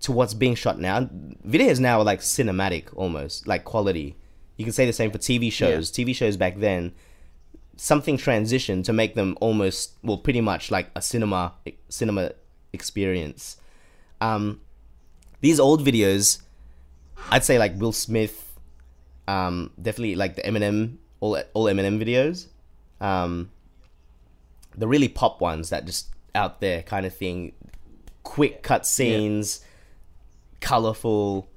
to what's being shot now. Videos now are like cinematic almost, like quality. You can say the same for TV shows. TV shows back then, something transitioned to make them almost, well, pretty much like a cinema cinema experience. Um, these old videos, I'd say like Will Smith, um, definitely like the Eminem, all all Eminem videos, um, the really pop ones that just out there kind of thing, quick cut scenes, colorful.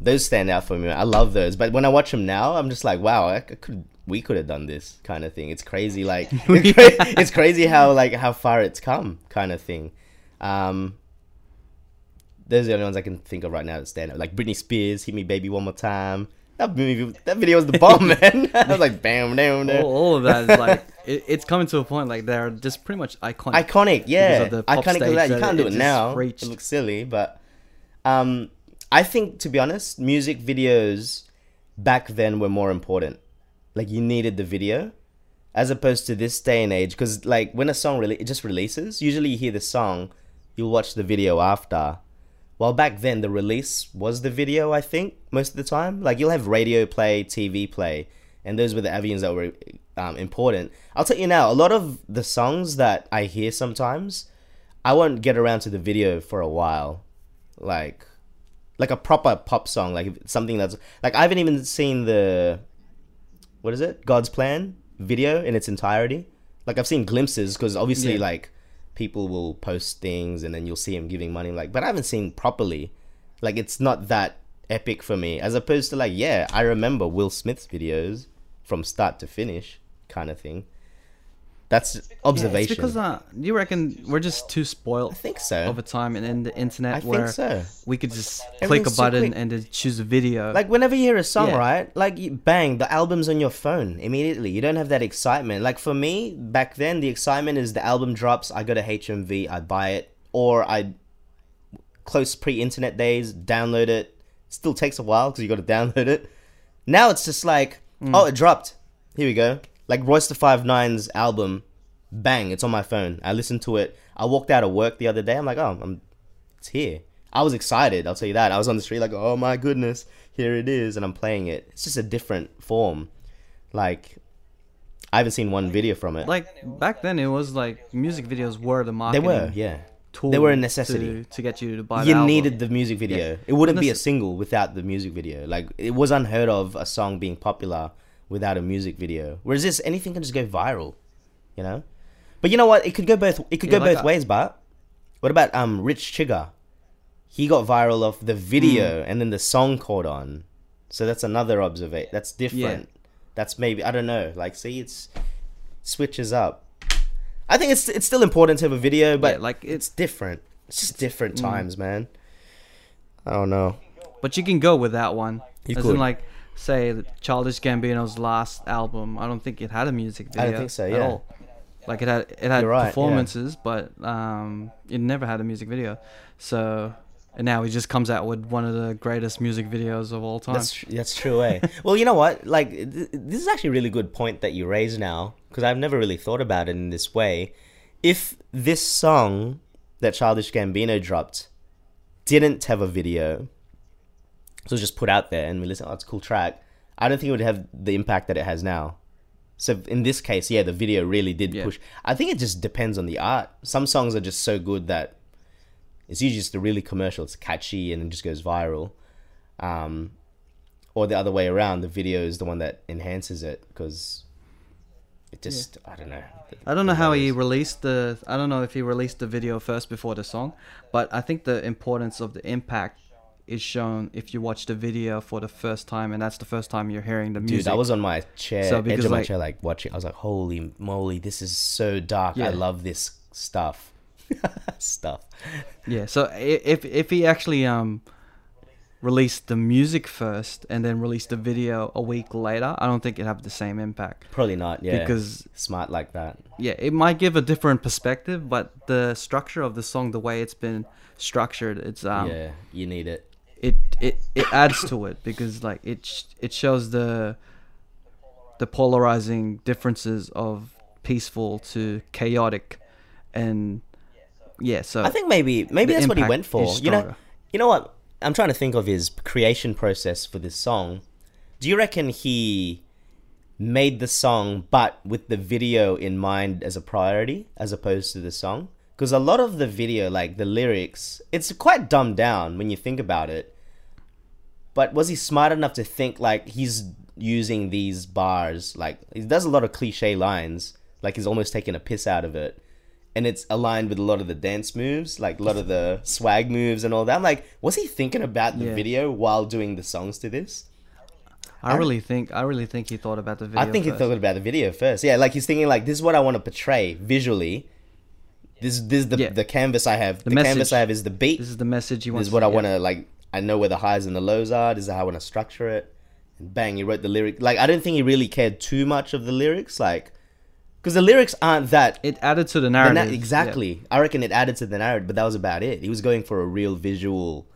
Those stand out for me. I love those, but when I watch them now, I'm just like, wow, I could we could have done this kind of thing. It's crazy, like it's, cra- it's crazy how like how far it's come, kind of thing. Um, those are the only ones I can think of right now that stand out. Like Britney Spears, "Hit Me Baby One More Time." That movie, that video was the bomb, man. I was like, bam, bam, all, all of that is like it, it's coming to a point like they're just pretty much iconic. iconic yeah of the pop iconic you can't do it it now reached. it looks silly but um i think to be honest music videos back then were more important. Like you needed the video as opposed to this day and age because like when a song really it just releases usually you hear the song you'll watch the video after. While back then the release was the video i think most of the time. Like you'll have radio play tv play and those were the avenues that were um, important. I'll tell you now a lot of the songs that i hear sometimes i won't get around to the video for a while like like a proper pop song like something that's like i haven't even seen the what is it? God's plan video in its entirety. Like i've seen glimpses because obviously Yeah. like people will post things and then you'll see him giving money like but i haven't seen properly. Like it's not that epic for me as opposed to like yeah i remember will smith's videos from start to finish kind of thing that's observation It's because uh, you reckon we're just too spoiled i think so over time and in the internet i where so we could just click a so button and then choose a video. Like whenever you hear a song, Yeah. right? Like you, bang, the album's on your phone immediately. You don't have that excitement. Like for me, back then, the excitement is the album drops. I go to HMV, I buy it, or I close pre-internet days, download it. Still takes a while because you got to download it. Now it's just like, oh, it dropped. Here we go. Like Royce da Five Nine's album, bang, it's on my phone. I listened to it. I walked out of work the other day. I'm like, oh, I'm it's here. I was excited, I'll tell you that. I was on the street like, oh my goodness, here it is, and I'm playing it. It's just a different form. Like, I haven't seen one video from it. like back then, it was like music videos were the they were, yeah. Tool They were a necessity. to, to get you to buy. the You needed the music video. Yeah. It wouldn't be a single without the music video. Like, it was unheard of a song being popular without a music video. Whereas this, anything can just go viral, you know. But you know what? It could go both. It could Yeah, go like both I- ways. But what about um Rich Chigga? He got viral off the video, Hmm. and then the song caught on. So that's another observation. That's different. That's maybe I don't know. Like, see, it's switches up. I think it's it's still important to have a video, but Yeah, like, like it's different. It's just different times, man. I don't know. But you can go with that one. You As could. in, like, say, Childish Gambino's last album. I don't think it had a music video. I don't think so, At all. Like it had, it had right, yeah. performances, but um, it never had a music video. So, and now he just comes out with one of the greatest music videos of all time. That's that's true, eh? well, you know what? Like, th- this is actually a really good point that you raise now because I've never really thought about it in this way. If this song that Childish Gambino dropped didn't have a video, so just put out there and we listen, oh, it's a cool track. I don't think it would have the impact that it has now. So in this case, yeah, the video really did Yeah. push. I think it just depends on the art. Some songs are just so good that it's usually just a really commercial. It's catchy and it just goes viral. Um, or the other way around, the video is the one that enhances it because it just I don't know. I don't know how he released the. I don't know if he released the video first before the song, but I think the importance of the impact is shown if you watch the video for the first time, and that's the first time you're hearing the music. Dude, I was on my chair, So edge of my like- chair, like watching. I was like, "Holy moly, this is so dark! Yeah. I love this stuff." stuff. Yeah. So if if he actually um released the music first and then released the video a week later, I don't think it'd have the same impact. Probably not. Yeah, Because smart like that. yeah, it might give a different perspective, but the structure of the song, the way it's been structured, it's um yeah, you need it. It it it adds to it because like it sh- it shows the the polarizing differences of peaceful to chaotic and yeah so I think maybe maybe that's what he went for. You know, you know what? I'm trying to think of his creation process for this song. Do you reckon he made the song but with the video in mind as a priority as opposed to the song? Because a lot of the video, like the lyrics, it's quite dumbed down when you think about it. But was he smart enough to think like he's using these bars? Like he does a lot of cliche lines, like he's almost taking a piss out of it, and it's aligned with a lot of the dance moves, like a lot of the swag moves and all that. I'm like, was he thinking about the Yeah. video while doing the songs to this? I really think I really think he thought about the video I think first. he thought about the video first. Yeah, like he's thinking like this is what I want to portray visually. This this is the Yeah. the canvas I have. The, The canvas. I have is the beat. this is the message you want. This is what I yeah. want to like. I know where the highs and the lows are. This is how I want to structure it. And bang, he wrote the lyric. Like I don't think he really cared too much of the lyrics, like because the lyrics aren't that. it added to the narrative na- yeah. exactly. I reckon it added to the narrative, but that was about it. He was going for a real visual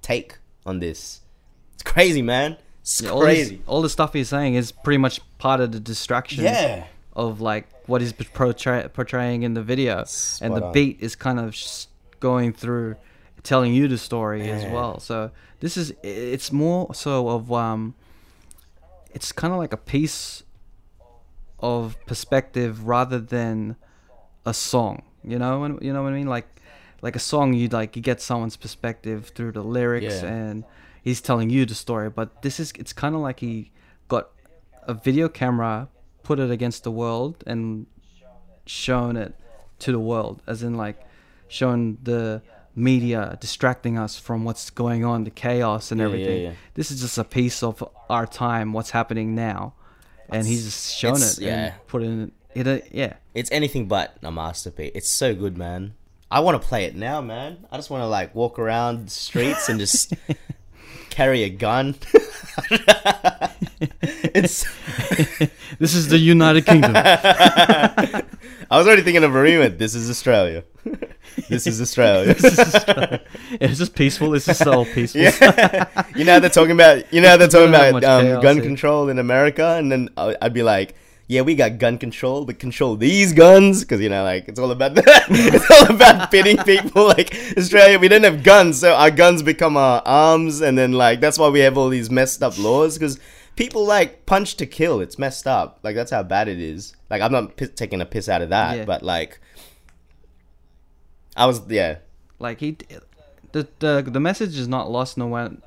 take on this. It's crazy, man. It's Yeah, all, this, crazy. all the stuff he's saying is pretty much part of the distraction Yeah. Of like what he's portray- portraying in the video, and the on. beat is kind of going through, telling you the story as well. So this is it's more so of um, it's kind of like a piece of perspective rather than a song. You know, and you know what I mean, like like a song you like you get someone's perspective through the lyrics Yeah. and he's telling you the story but this is it's kind of like he got a video camera put it against the world and shown it to the world as in like shown the media distracting us from what's going on the chaos and Yeah, yeah, everything yeah. this is just a piece of our time what's happening now and he's just shown it yeah. and put it in it uh, yeah It's anything but a masterpiece. It's so good, man. I want to play it now, man. I just want to like walk around the streets and just carry a gun. it's. this is the united kingdom I was already thinking of a remake. This is Australia. this is Australia. it's just peaceful it's just so peaceful yeah. You know how they're talking about. You know how they're talking about um, gun here. control in America, and then I'd be like. Yeah, we got gun control, but control these guns because you know, like it's all about that. it's all about pitting people. Like Australia, we don't have guns, so our guns become our arms, and then like that's why we have all these messed up laws because people like punch to kill. It's messed up. Like that's how bad it is. Like I'm not pi taking a piss out of that, Yeah. but like I was, yeah, like he the, the the message is not lost no one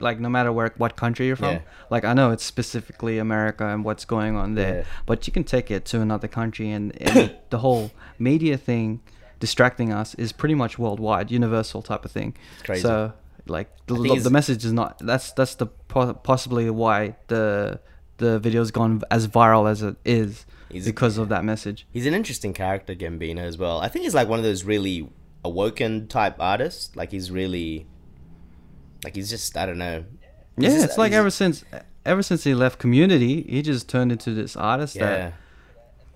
like no matter where what country you're from. Yeah. Like I know it's specifically America and what's going on there, Yeah. but you can take it to another country, and, and the whole media thing distracting us is pretty much worldwide, universal type of thing. crazy. So like the, the, message is not that's that's the possibly why the the video's gone as viral as it is because of that message. He's an interesting character, Gambino, as well. I think he's like one of those really awoken type artists. Like he's really, like he's just I don't know. He's Yeah, just- it's like ever since ever since he left Community, he just turned into this artist yeah. that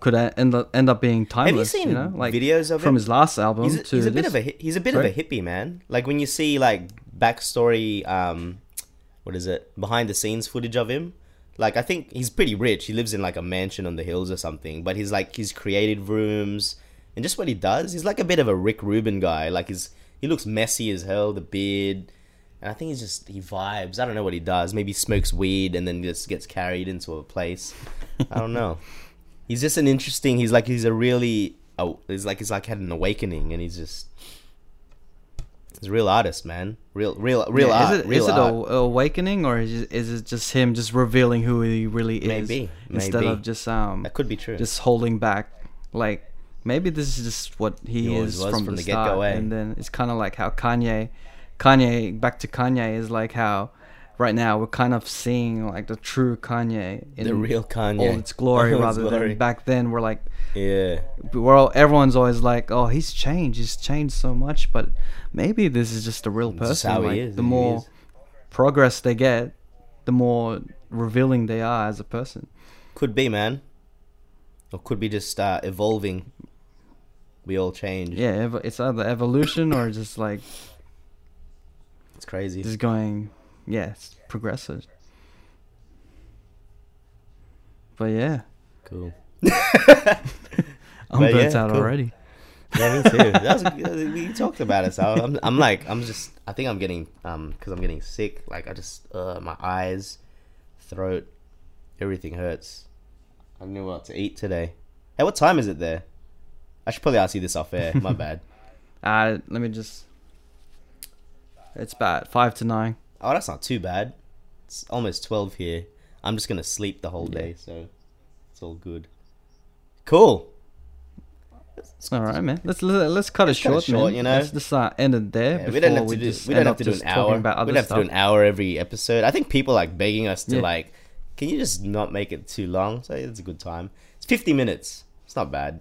could end up end up being timeless. seen you know, like videos of from him? his last album He's a, to he's a bit of a he's a bit of a hippie man. Like when you see like backstory, um, what is it? Behind the scenes footage of him. Like I think he's pretty rich. He lives in like a mansion on the hills or something. But he's like he's created rooms and just what he does. He's like a bit of a Rick Rubin guy. Like he's he looks messy as hell. The beard. And I think he's just he vibes. I don't know what he does. Maybe he smokes weed and then just gets carried into a place. I don't know. He's just an interesting. He's like he's a really. Oh, he's like he's like had an awakening, and he's just. He's a real artist, man. Real, real, real Yeah, art. Is it, real is it art. a, awakening or is it, is it just him just revealing who he really is? Maybe, instead maybe. of just um that could be true. just holding back. Like maybe this is just what he, He is from, from the, the start, eh? and then it's kind of like how Kanye, Kanye back to Kanye is like how right now we're kind of seeing like the true Kanye in the real Kanye. all its glory All its rather glory. than back then we're like Yeah, we're all, everyone's always like oh he's changed he's changed so much but maybe this is just a real person how like, he is. the he more is. progress they get the more revealing they are as a person could be, man. Or could be just uh, evolving. We all change. yeah ev- it's either evolution or just like it's crazy. just going yeah it's progressive but yeah Cool. i'm But burnt yeah, out cool. already Yeah, me too. We talked about it. So I'm, I'm like, I'm just, I think I'm getting, um, because I'm getting sick. Like I just, uh, my eyes, throat, everything hurts. I know what to eat today. Hey, what time is it there? I should probably ask you this off air. My bad. uh let me just it's about five to nine Oh, that's not too bad. It's almost twelve here. I'm just gonna sleep the whole Yeah. day, so it's all good. Cool. It's All right, man. Let's let- let's cut it Let's cut it short, short, man. you know? Let's just uh, end it there. Yeah, before we don't have to do. We don't have to do an hour. About We don't have to do an hour every episode. I think people are like begging us to Yeah. like, can you just not make it too long? So it's a good time. It's 50 minutes. It's not bad.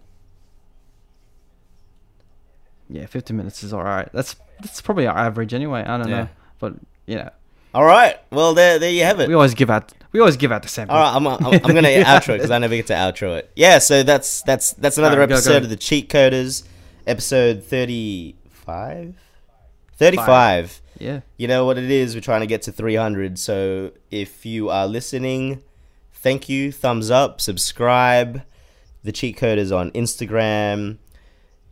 Yeah, fifty minutes is all right. That's that's probably our average anyway. I don't Yeah. know, but you know, All right. Well, there, there you have it. we always give out we always give out the sample. All right, I'm, I'm, I'm gonna outro it because I never get to outro it. Yeah, so that's that's that's another Alright, go, episode go. of the Cheat Coders, episode 35. 35. Yeah, You know what it is? We're trying to get to 300. So if you are listening, thank you. Thumbs up, subscribe. The Cheat Coders on Instagram,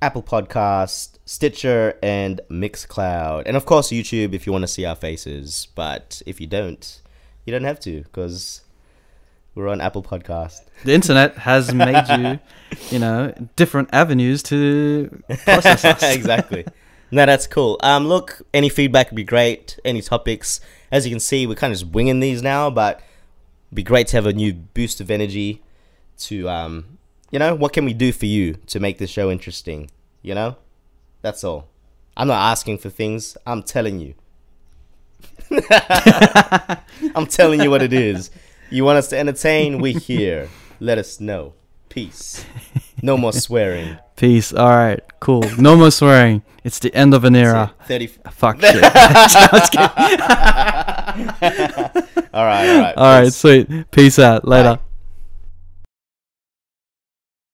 Apple Podcast, Stitcher, and Mixcloud. And of course, YouTube if you want to see our faces. But if you don't, you don't have to because we're on Apple Podcast. the internet has made you, you know, different avenues to process us. exactly. No, that's cool. Um, look, any feedback would be great. Any topics, as you can see, we're kind of just winging these now, but it'd be great to have a new boost of energy. To um, you know, what can we do for you to make this show interesting? You know, that's all. I'm not asking for things. I'm telling you. I'm telling you what it is. You want us to entertain? We here. Let us know. Peace. No more swearing. Peace. All right, cool. No more swearing. It's the end of an era. Thirty. Ah, fuck shit. All right, all right. All right, peace. sweet. Peace out. Later. Bye.